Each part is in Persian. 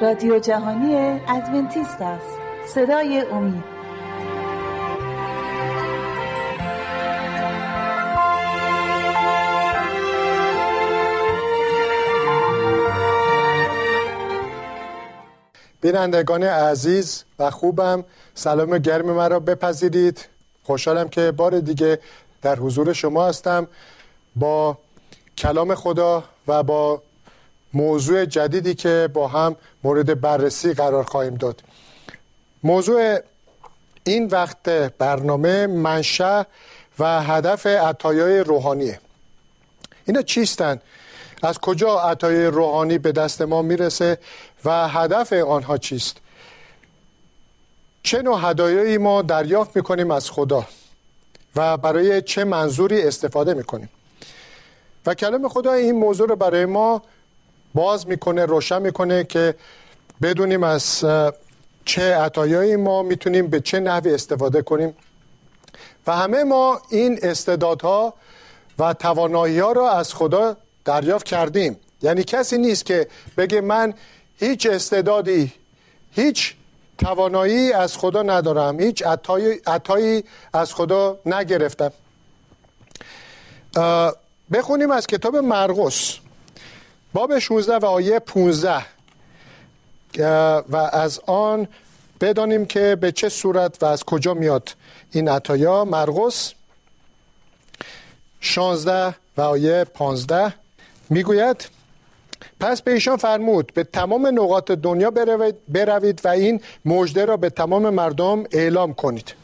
رادیو جهانی ادونتیست است. صدای امید. بینندگان عزیز و خوبم سلام گرم مرا بپذیرید. خوشحالم که بار دیگه در حضور شما هستم. با کلام خدا و با موضوع جدیدی که با هم مورد بررسی قرار خواهیم داد. موضوع این وقت برنامه منشأ و هدف عطایای روحانیه. اینا چیستن؟ از کجا عطای روحانی به دست ما می‌رسه و هدف آنها چیست؟ چه نوع هدایایی ما دریافت می‌کنیم از خدا و برای چه منظوری استفاده می‌کنیم؟ و کلام خدا این موضوع رو برای ما باز می‌کنه روشن می‌کنه که بدونیم از چه عطایایی ما می‌تونیم به چه نحوی استفاده کنیم. و همه ما این استعدادها و توانایی ها را از خدا دریافت کردیم. یعنی کسی نیست که بگه من هیچ استعدادی هیچ توانایی از خدا ندارم هیچ عطایی از خدا نگرفتم. بخونیم از کتاب مرقس. باب 16 و آیه 15 و از آن بدانیم که به چه صورت و از کجا میاد این عطایا. مرقس 16 و آیه 15 می‌گوید پس به ایشان فرمود به تمام نقاط دنیا بروید, و این مژده را به تمام مردم اعلام کنید.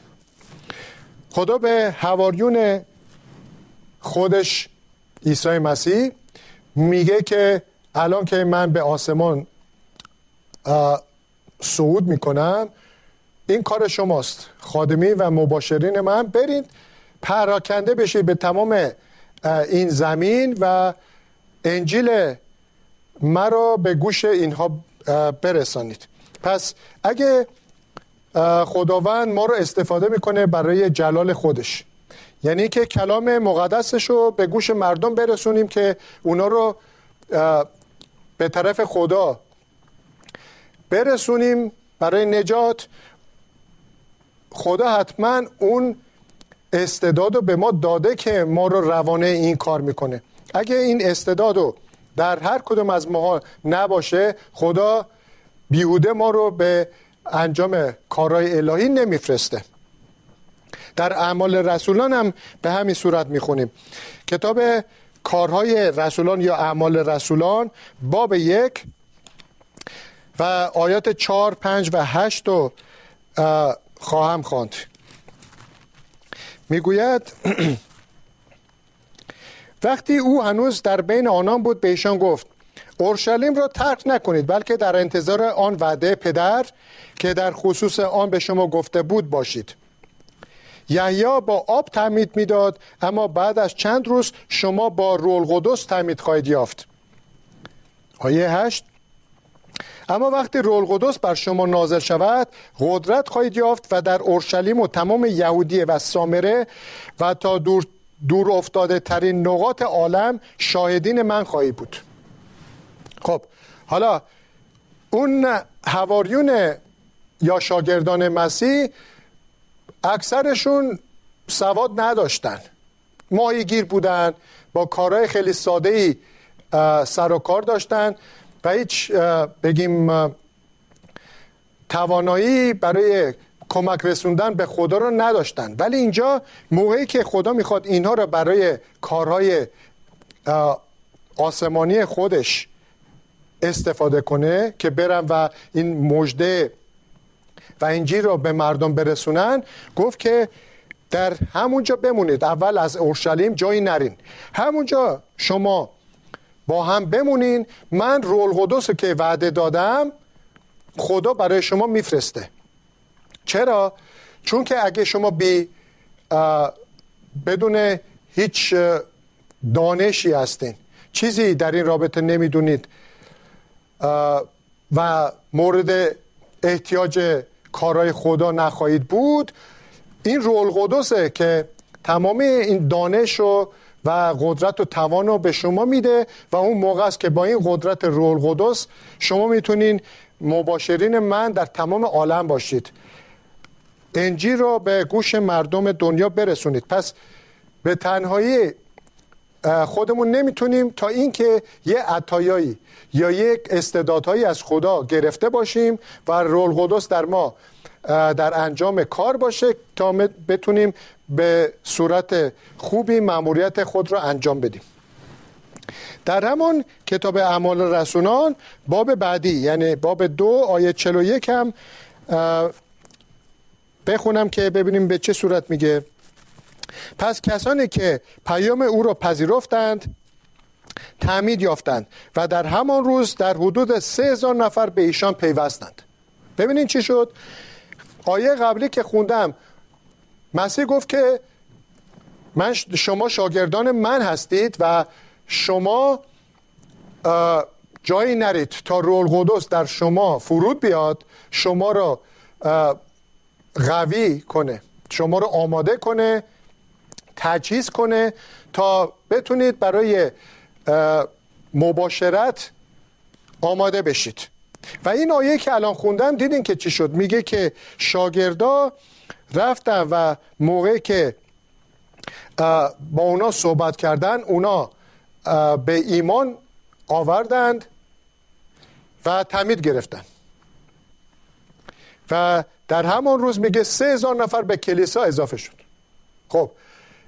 خدا به هواریون خودش عیسی مسیح میگه که الان که من به آسمان صعود می‌کنم این کار شماست. خادمی و مباشرین من برید پراکنده بشید به تمام این زمین و انجیل مرا به گوش اینها برسانید. پس اگه خداوند ما رو استفاده می‌کنه برای جلال خودش. یعنی که کلام مقدسش رو به گوش مردم برسونیم که اونا رو به طرف خدا برسونیم. برای نجات خدا حتما اون استعداد رو به ما داده که ما رو روانه این کار می‌کنه. اگه این استعداد رو در هر کدوم از ماها نباشه خدا بیهوده ما رو به انجام کارهای الهی نمیفرسته. در اعمال رسولان هم به همین صورت می‌خونیم. کتاب کارهای رسولان یا اعمال رسولان باب یک و آیات چهار پنج و هشت رو خواهم خواند. می‌گوید وقتی او هنوز در بین آنان بود به ایشان گفت اورشلیم را ترک نکنید بلکه در انتظار آن وعده پدر که در خصوص آن به شما گفته بود باشید. یحیی با آب تعمید می‌داد اما بعد از چند روز شما با رول قدس تعمید خواهید یافت. آیه هشت. اما وقتی رول قدس بر شما نازل شود قدرت خواهید یافت و در اورشلیم و تمام یهودیه و سامره و تا دور دور افتاده ترین نقاط عالم شاهدین من خواهی بود. خب حالا اون هواریون یا شاگردان مسیح اکثرشون سواد نداشتن. ماهیگیر بودن با کارهای خیلی ساده ای سر و کار داشتن و هیچ بگیم توانایی برای کمک رسوندن به خدا رو نداشتن. ولی اینجا موقعی که خدا می‌خواد اینها رو برای کارهای آسمانی خودش استفاده کنه که برن و این مجده و انجیل رو به مردم برسونن گفت که در همونجا بمونید. اول از اورشلیم جایی نرین. همونجا شما با هم بمونین. من رول قدس که وعده دادم خدا برای شما میفرسته. چرا؟ چون که اگه شما بی بدون هیچ دانشی هستین. چیزی در این رابطه نمی‌دونید. و مورد احتیاج کارهای خدا نخواهید بود این رول قدسه که تمام این دانش و و قدرت و توان رو به شما میده و اون موقع است که با این قدرت روح القدس شما می‌تونین مباشرین من در تمام عالم باشید. انجیل رو به گوش مردم دنیا برسونید. پس به تنهایی خودمون نمی‌تونیم تا اینکه یه عطایایی یا یک استعدادهایی از خدا گرفته باشیم و رول قدس در ما در انجام کار باشه تا بتونیم به صورت خوبی مأموریت خود را انجام بدیم. در همون کتاب اعمال رسولان باب بعدی یعنی باب دو آیه 41 هم بخونم که ببینیم به چه صورت میگه. پس کسانی که پیام او را پذیرفتند تعمید یافتند و در همان روز در حدود سه هزار نفر به ایشان پیوستند. ببینین چی شد؟ آیه قبلی که خوندم مسیح گفت که من شما شاگردان من هستید و شما جایی نرید تا رول قدس در شما فرود بیاد شما را قوی کنه شما رو آماده کنه تجهیز کنه تا بتونید برای مباشرت آماده بشید. و این آیه که الان خوندم دیدین که چی شد؟ میگه که شاگردا رفتن و موقعی که با اونا صحبت کردن اونا به ایمان آوردند و تمید گرفتن. و در همان روز میگه سه هزار نفر به کلیسا اضافه شد. خب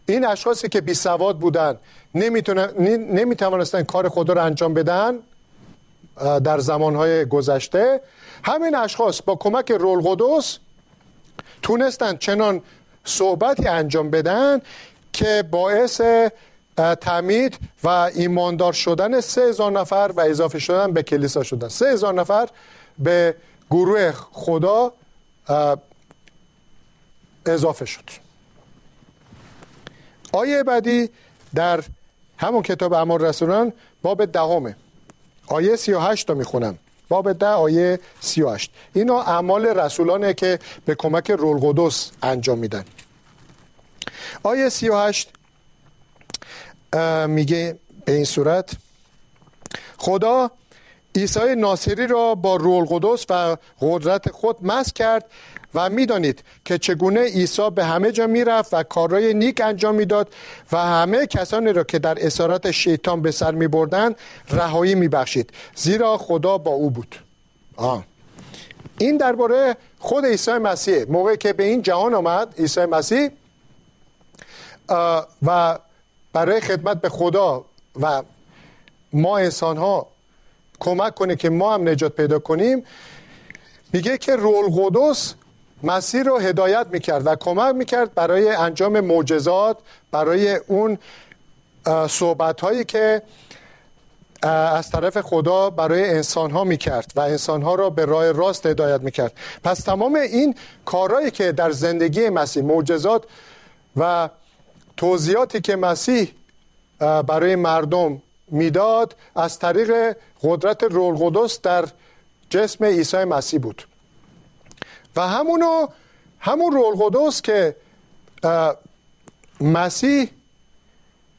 این اشخاصی که بی سواد بودن نمی‌توانستن کار خدا رو انجام بدن در زمانهای گذشته. همین اشخاص با کمک رول قدس تونستن چنان صحبتی انجام بدن که باعث تمید و ایماندار شدن سه هزار نفر و اضافه شدن به کلیسا شدن. سه هزار نفر به گروه خدا اضافه شد. آیه بعدی در همون کتاب اعمال رسولان باب دهمه. آیه 38 رو می‌خونم. باب ده آیه 38 اینا اعمال رسولانه که به کمک رول قدس انجام میدن. آیه 38 میگه به این صورت خدا عیسی ناصری را با رول قدس و قدرت خود مس کرد و می‌دانید که چگونه عیسی به همه جا می‌رفت و کارهای نیک انجام می‌داد و همه کسانی را که در اسارت شیطان به سر می بردن رهایی می بخشید زیرا خدا با او بود. آه. این درباره خود عیسی مسیح. موقعی که به این جهان آمد عیسی مسیح و برای خدمت به خدا و ما انسان ها کمک کنه که ما هم نجات پیدا کنیم میگه که رول قدس مسیر رو هدایت می‌کرد و کمک می‌کرد برای انجام معجزات برای اون صحبت هایی که از طرف خدا برای انسان ها می‌کرد و انسان ها را به راه راست هدایت می‌کرد. پس تمام این کارهایی که در زندگی مسیح معجزات و توضیحاتی که مسیح برای مردم می‌داد از طریق قدرت رول قدس در جسم عیسی مسیح بود. و همونو همون رول قدس که مسیح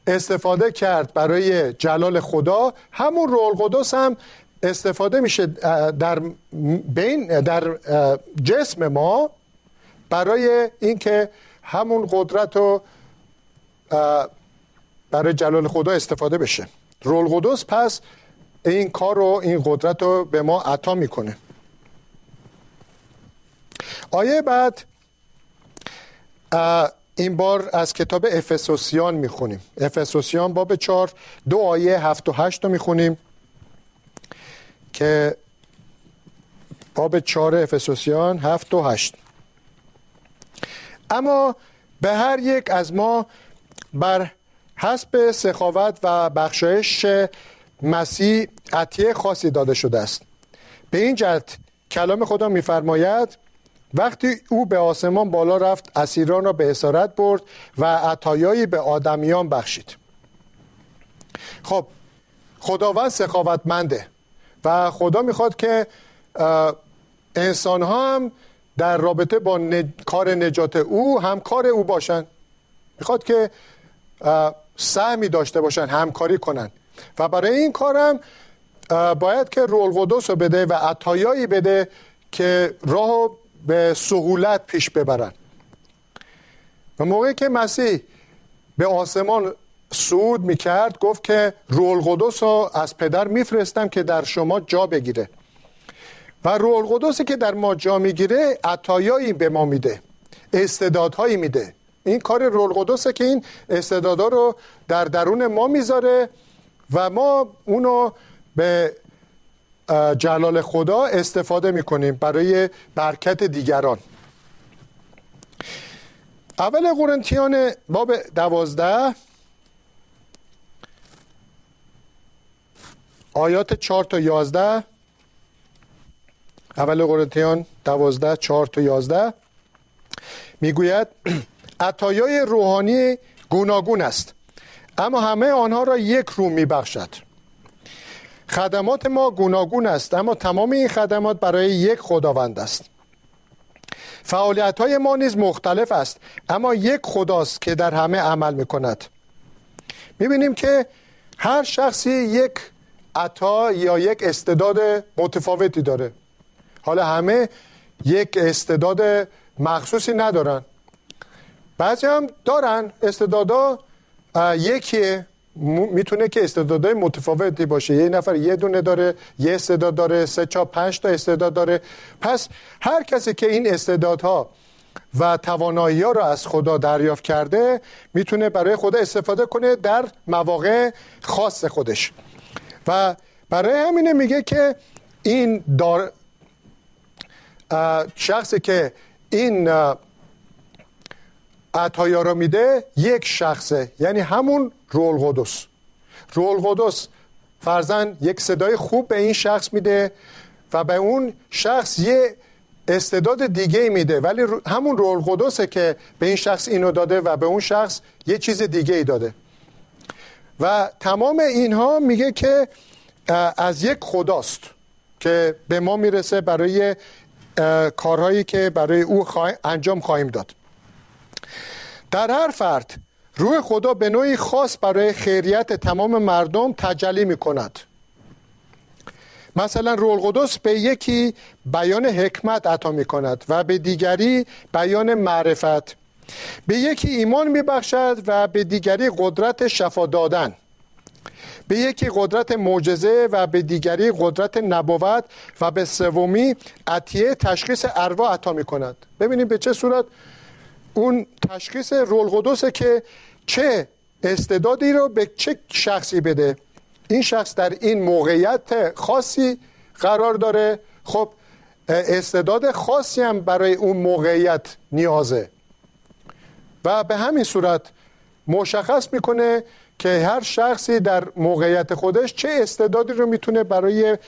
استفاده کرد برای جلال خدا همون رول قدس هم استفاده میشه در بین در جسم ما برای اینکه همون قدرت رو برای جلال خدا استفاده بشه. رول قدس پس این کار رو این قدرت رو به ما عطا می‌کنه. آیه بعد این بار از کتاب افسوسیان می‌خونیم. افسوسیان باب چار دو آیه هفت و هشت رو می‌خونیم که باب چار افسوسیان هفت و هشت. اما به هر یک از ما بر حسب سخاوت و بخشایش مسیح عطیه خاصی داده شده است. به این جهت کلام خدا میفرماید وقتی او به آسمان بالا رفت اسیران را به اسارت برد و عطایایی به آدمیان بخشید. خب خداوند سخاوتمنده و خدا می‌خواد که انسان ها هم در رابطه با کار نجات او هم کار او باشن. می‌خواد که سهمی داشته باشن همکاری کنن. و برای این کارم باید که رول قدس رو بده و عطایایی بده که راه به سهولت پیش ببرن. و موقعی که مسیح به آسمان صعود می‌کرد گفت که رول قدس رو از پدر میفرستم که در شما جا بگیره. و رول قدسی که در ما جا می‌گیره عطایایی به ما میده استعدادهایی میده. این کار رول قدسه که این استعدادها رو در درون ما می‌ذاره و ما اونو به جلال خدا استفاده می‌کنیم برای برکت دیگران. اول قرنتیان باب دوازده آیات چهار تا یازده. اول قرنتیان دوازده چهار تا یازده. می‌گوید عطایای روحانی گوناگون است اما همه آنها را یک رو میبخشد. خدمات ما گوناگون است اما تمام این خدمات برای یک خداوند است. فعالیت های ما نیز مختلف است اما یک خداست که در همه عمل می کند می بینیم که هر شخصی یک عطا یا یک استعداد متفاوتی داره. حالا همه یک استعداد مخصوصی ندارن. بعضی هم دارن استعدادا یکیه. می‌تونه که استعدادهای متفاوتی باشه. یه نفر یه دونه داره یه استعداد داره سه چهار پنج تا استعداد داره. پس هر کسی که این استعدادها و توانایی ها رو از خدا دریافت کرده می‌تونه برای خدا استفاده کنه در مواقع خاص خودش. و برای همینه میگه که این دار شخصی که این عطایا رو میده یک شخصه. یعنی همون رول قدس. رول قدس فرزن یک صدای خوب به این شخص میده و به اون شخص یه استعداد دیگه میده. ولی همون رول قدسه که به این شخص اینو داده و به اون شخص یه چیز دیگه ای داده. و تمام اینها میگه که از یک خداست که به ما می‌رسه برای کارهایی که برای او انجام خواهیم داد. در هر فرد روح خدا به نوعی خاص برای خیریت تمام مردم تجلی می کند مثلا رول قدس به یکی بیان حکمت عطا می کند و به دیگری بیان معرفت. به یکی ایمان می بخشد و به دیگری قدرت شفا دادن. به یکی قدرت معجزه و به دیگری قدرت نبوت و به سومی عطیه تشخیص ارواح عطا می کند ببینید به چه صورت اون تشخیص رول قدسه که چه استعدادی رو به چه شخصی بده. این شخص در این موقعیت خاصی قرار داره. خب استعداد خاصی هم برای اون موقعیت نیازه. و به همین صورت مشخص می‌کنه که هر شخصی در موقعیت خودش چه استعدادی رو می‌تونه برای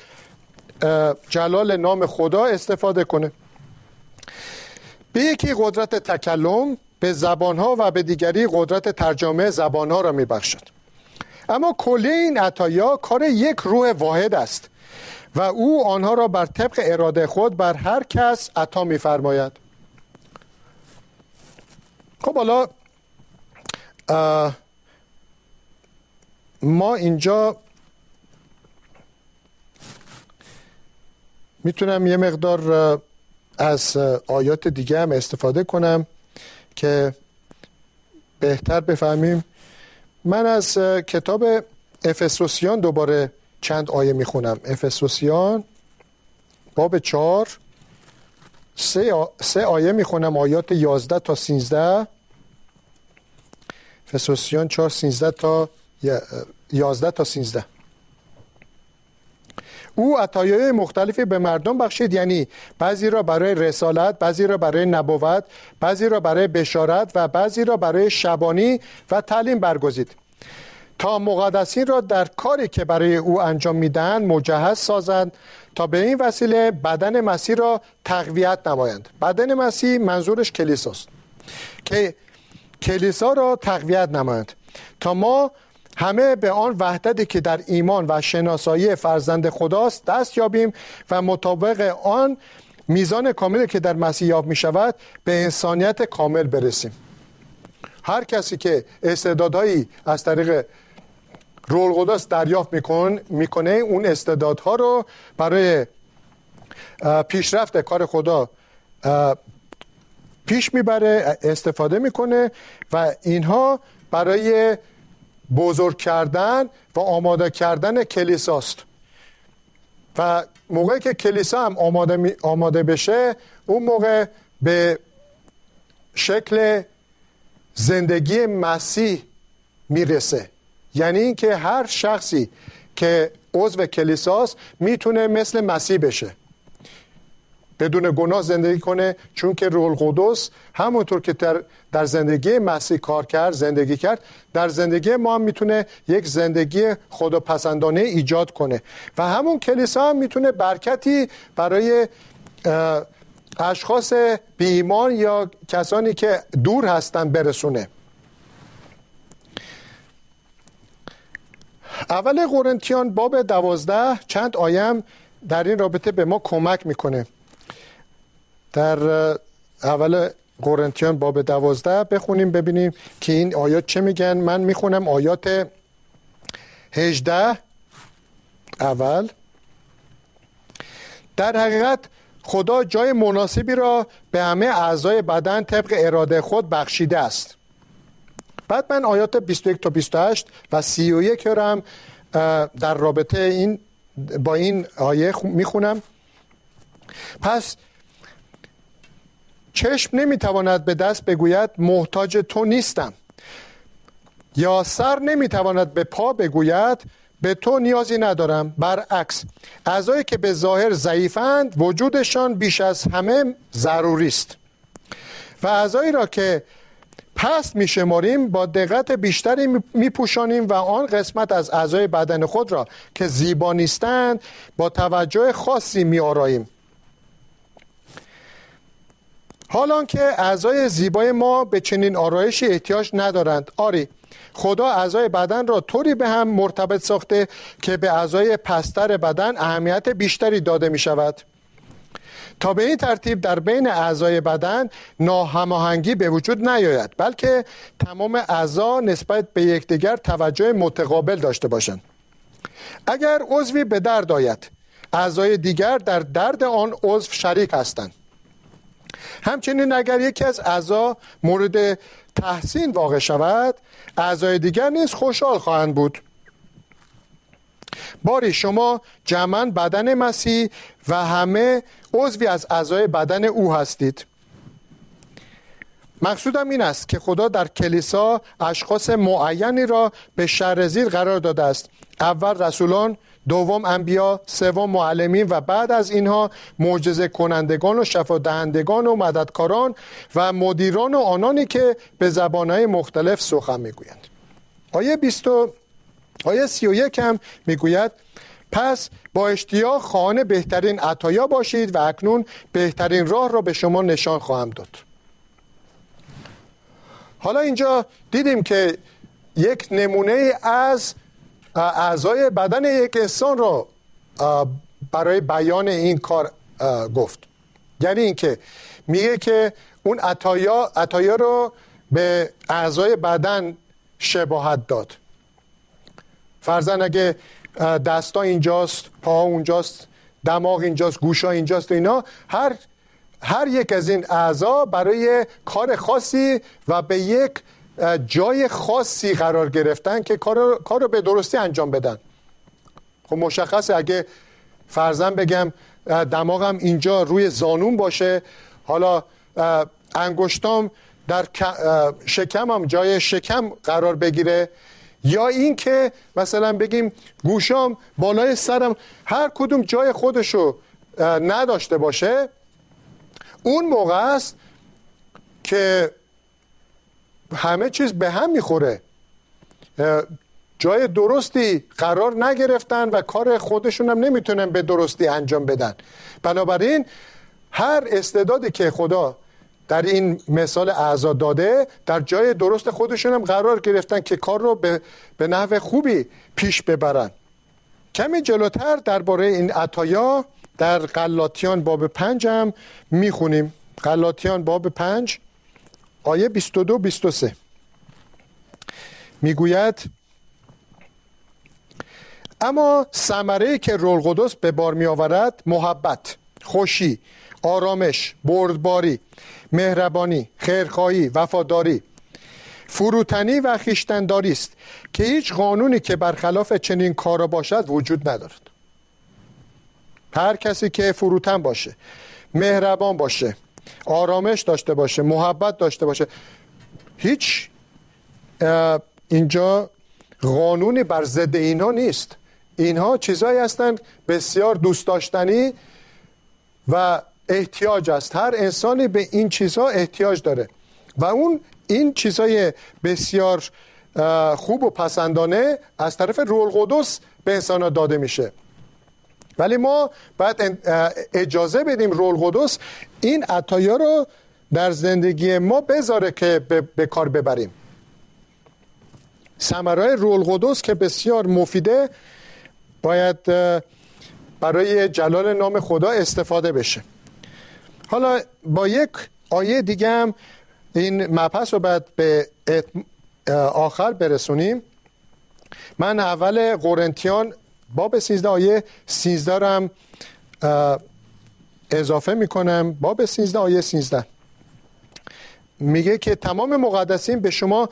جلال نام خدا استفاده کنه. به یکی قدرت تکلم به زبانها و به دیگری قدرت ترجمه زبانها را میبخشد. اما کلی این عطایا کار یک روح واحد است و او آنها را بر طبق اراده خود بر هر کس عطا میفرماید. خب حالا ما اینجا می‌تونم یه مقدار از آیات دیگه هم استفاده کنم که بهتر بفهمیم. من از کتاب افسوسیان دوباره چند آیه می‌خونم. افسوسیان باب چهار سه, سه آیه می‌خونم آیات یازده تا سینزده افسوسیان چهار سینزده تا یازده تا سینزده او عطایای مختلفی به مردم بخشید. یعنی بعضی را برای رسالت بعضی را برای نبوت بعضی را برای بشارت و بعضی را برای شبانی و تعلیم برگزید. تا مقدسین را در کاری که برای او انجام می‌دهند مجهز سازند تا به این وسیله بدن مسیح را تقویت نمایند. بدن مسیح منظورش کلیساست که کلیسا را تقویت نمایند. تا ما همه به آن وحدتی که در ایمان و شناسایی فرزند خداست دست یابیم و مطابق آن میزان کاملی که در مسیح یاب می شود به انسانیت کامل برسیم. هر کسی که استعدادهایی از طریق رول قدس دریافت میکن می‌کنه اون استعدادها رو برای پیشرفت کار خدا پیش می‌بره استفاده می‌کنه و اینها برای بزرگ کردن و آماده کردن کلیساست. و موقعی که کلیسا هم آماده, آماده بشه اون موقع به شکل زندگی مسیح می‌رسه. یعنی اینکه هر شخصی که عضو کلیساست می‌تونه مثل مسیح بشه. بدون گناه زندگی کنه چون که رول قدس همونطور که در, در زندگی مسیح کار کرد زندگی کرد در زندگی ما هم می‌تونه یک زندگی خداپسندانه ایجاد کنه. و همون کلیسا هم می‌تونه برکتی برای اشخاص بی ایمان یا کسانی که دور هستن برسونه. اول قرنتیان باب دوازده چند آیم در این رابطه به ما کمک می‌کنه. در اول قرنتیان باب دوازده بخونیم ببینیم که این آیات چه میگن. من می‌خونم آیات هجده اول. در حقیقت خدا جای مناسبی را به همه اعضای بدن طبق اراده خود بخشیده است. بعد من آیات 21 تا 28 و 31 را هم در رابطه این با این آیه می‌خونم. پس چشم نمی‌تواند به دست بگوید محتاج تو نیستم. یا سر نمی‌تواند به پا بگوید به تو نیازی ندارم. برعکس اعضایی که به ظاهر ضعیفند وجودشان بیش از همه ضروری است و اعضایی را که پست میشماریم با دقت بیشتری میپوشانیم و آن قسمت از اعضای بدن خود را که زیبا نیستند با توجه خاصی میآراییم. حالان که اعضای زیبای ما به چنین آرایشی احتیاج ندارند. آری خدا اعضای بدن را طوری به هم مرتبط ساخته که به اعضای پستر بدن اهمیت بیشتری داده می شود. تا به این ترتیب در بین اعضای بدن ناهماهنگی به وجود نیاید بلکه تمام اعضا نسبت به یکدیگر توجه متقابل داشته باشند. اگر عضوی به درد آید اعضای دیگر در درد آن عضو شریک هستند. همچنین اگر یکی از اعضا مورد تحسین واقع شود اعضای دیگر نیز خوشحال خواهند بود. باری شما جمعا بدن مسیح و همه عضوی از اعضای بدن او هستید. مقصودم این است که خدا در کلیسا اشخاص معینی را به شرزیر قرار داده است. اول رسولان دوم انبیا سوم معلمین و بعد از اینها معجزه کنندگان و شفا دهندگان و مددکاران و مدیران و آنانی که به زبانهای مختلف سخن می‌گویند. آیه 20 آیه 31 هم می‌گوید پس با اشتیاق خانه بهترین عطایا باشید و اکنون بهترین راه را به شما نشان خواهم داد. حالا اینجا دیدیم که یک نمونه از اعضای بدن یک انسان را برای بیان این کار گفت. یعنی اینکه میگه که اون عطایا, عطایا رو به اعضای بدن شباهت داد. فرزن اگه دستا اینجاست پا اونجاست دماغ اینجاست گوشا اینجاست اینا هر هر یک از این اعضا برای کار خاصی و به یک جای خاصی قرار گرفتن که کار رو به درستی انجام بدن. خب مشخصه اگه فرزن بگم دماغم اینجا روی زانون باشه حالا انگشتام در شکمم جای شکم قرار بگیره. یا این که مثلا بگیم گوشام بالای سرم هر کدوم جای خودشو نداشته باشه اون موقع است که همه چیز به هم می‌خوره. جای درستی قرار نگرفتن و کار خودشون هم نمی‌تونن به درستی انجام بدن. بنابراین هر استعدادی که خدا در این مثال اعضا داده در جای درست خودشون هم قرار گرفتن که کار رو به, به نحو خوبی پیش ببرن. کمی جلوتر درباره این عطایا در قلاتیان باب پنج هم می‌خونیم. قلاتیان باب پنج آیه 22 23 می‌گوید اما ثمره که رول قدس به بار می آورد محبت خوشی آرامش بردباری مهربانی خیرخواهی وفاداری فروتنی و خیشتنداری است که هیچ قانونی که برخلاف چنین کارا باشد وجود ندارد. هر کسی که فروتن باشه مهربان باشه آرامش داشته باشه محبت داشته باشه. هیچ اینجا قانونی بر ضد اینها نیست. اینها چیزهایی هستند بسیار دوست داشتنی و احتیاج است. هر انسانی به این چیزها احتیاج داره. و اون این چیزهای بسیار خوب و پسندانه از طرف رول قدس به انسان داده میشه. ولی ما باید اجازه بدیم رول قدس این عطایا رو در زندگی ما بذاره که به کار ببریم. سمرای رول قدس که بسیار مفیده باید برای جلال نام خدا استفاده بشه. حالا با یک آیه دیگه هم این مبحث رو باید به آخر برسونیم. من اول قرنتیان باب 13 آیه 13 رو هم اضافه می‌کنم. باب 13 آیه 13 میگه که تمام مقدسین به شما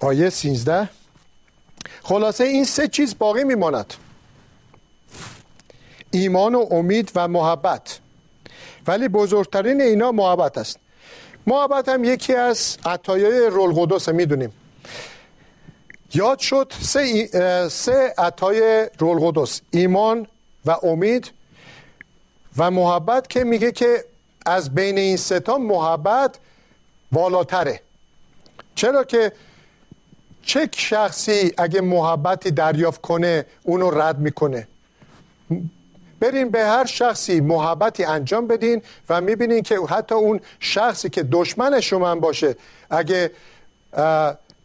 آیه 13 خلاصه این سه چیز باقی میماند. ایمان و امید و محبت. ولی بزرگترین اینا محبت است. محبت هم یکی از عطایای رول قدس می‌دونیم. یاد شد سه, سه عطای رول قدس ایمان و امید و محبت که میگه که از بین این ستا محبت بالاتره. چرا که چه شخصی اگه محبتی دریافت کنه اونو رد می‌کنه؟ برین به هر شخصی محبتی انجام بدین و می‌بینین که حتی اون شخصی که دشمن شما باشه اگه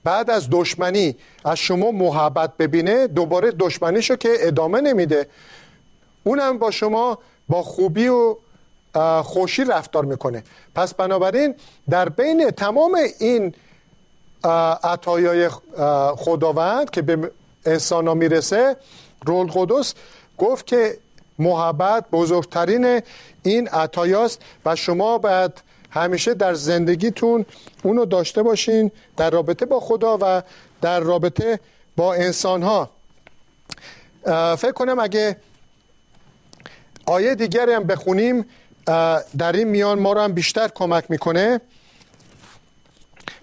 بعد از دشمنی از شما محبت ببینه دوباره دشمنیشو که ادامه نمیده. اونم با شما با خوبی و خوشی رفتار می‌کنه. پس بنابراین در بین تمام این عطایای خداوند که به انسان ها می‌رسه رول قدس گفت که محبت بزرگترین این عطایاست و شما باید همیشه در زندگیتون اونو داشته باشین در رابطه با خدا و در رابطه با انسان ها فکر کنم اگه آیه دیگری هم بخونیم در این میان ما رو هم بیشتر کمک می‌کنه.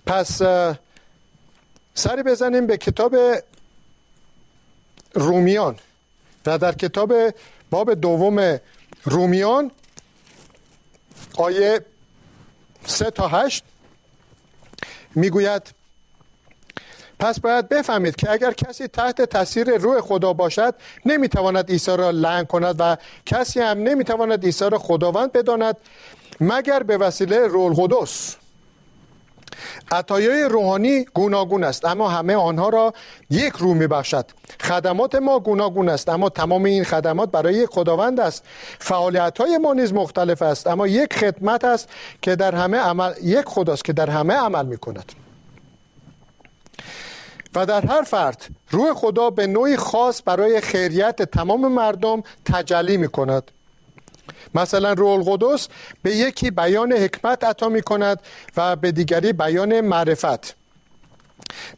پس سری بزنیم به کتاب رومیان و در کتاب باب دوم رومیان آیه سه تا هشت می‌گوید پس باید بفهمید که اگر کسی تحت تاثیر روح خدا باشد نمی‌تواند عیسی را لعن کند و کسی هم نمی‌تواند عیسی را خداوند بداند مگر به وسیله رول قدس عطایای روحانی گوناگون است اما همه آنها را یک رو میبخشد. خدمات ما گوناگون است اما تمام این خدمات برای خداوند است. فعالیت های ما نیز مختلف است اما یک خدمت است که در همه عمل یک خداست که در همه عمل می کند و در هر فرد روح خدا به نوعی خاص برای خیریت تمام مردم تجلی می کند مثلا روح القدس به یکی بیان حکمت عطا می کند و به دیگری بیان معرفت.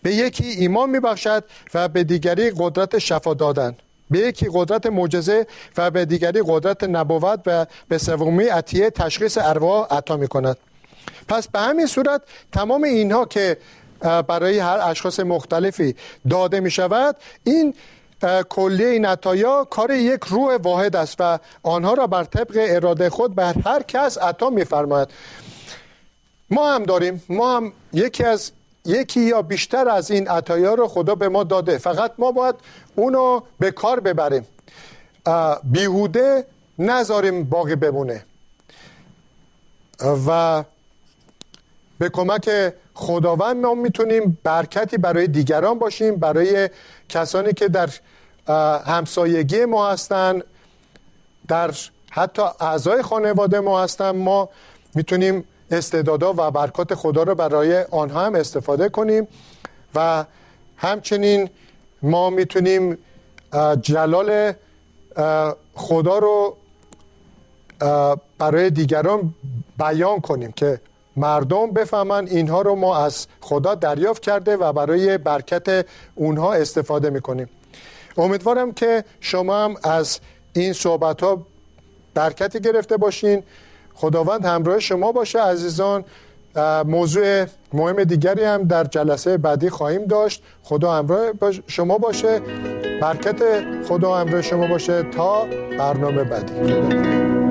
به یکی ایمان می بخشد و به دیگری قدرت شفا دادن. به یکی قدرت معجزه و به دیگری قدرت نبوت و به سومی عطیه تشخیص ارواح عطا می کند پس به همین صورت تمام اینها که برای هر اشخاص مختلفی داده می شود این کلیه این عطایا کار یک روح واحد است و آنها را بر طبق اراده خود بر هر کس عطا میفرماید. ما هم داریم. ما هم یکی از یکی یا بیشتر از این عطایا رو خدا به ما داده. فقط ما باید اونو به کار ببریم. بیهوده نذاریم باقی بمونه. و به کمک خداوند ما می‌تونیم برکتی برای دیگران باشیم برای کسانی که در همسایگی ما هستن. در حتی اعضای خانواده ما هستن. ما می‌تونیم استعدادا و برکات خدا رو برای آنها هم استفاده کنیم و همچنین ما می‌تونیم جلال خدا رو برای دیگران بیان کنیم که مردم بفهمن اینها رو ما از خدا دریافت کرده و برای برکت اونها استفاده می‌کنیم. امیدوارم که شما هم از این صحبت ها برکتی گرفته باشین. خداوند همراه شما باشه عزیزان. موضوع مهم دیگری هم در جلسه بعدی خواهیم داشت. خدا همراه شما باشه. برکت خدا همراه شما باشه تا برنامه بعدی.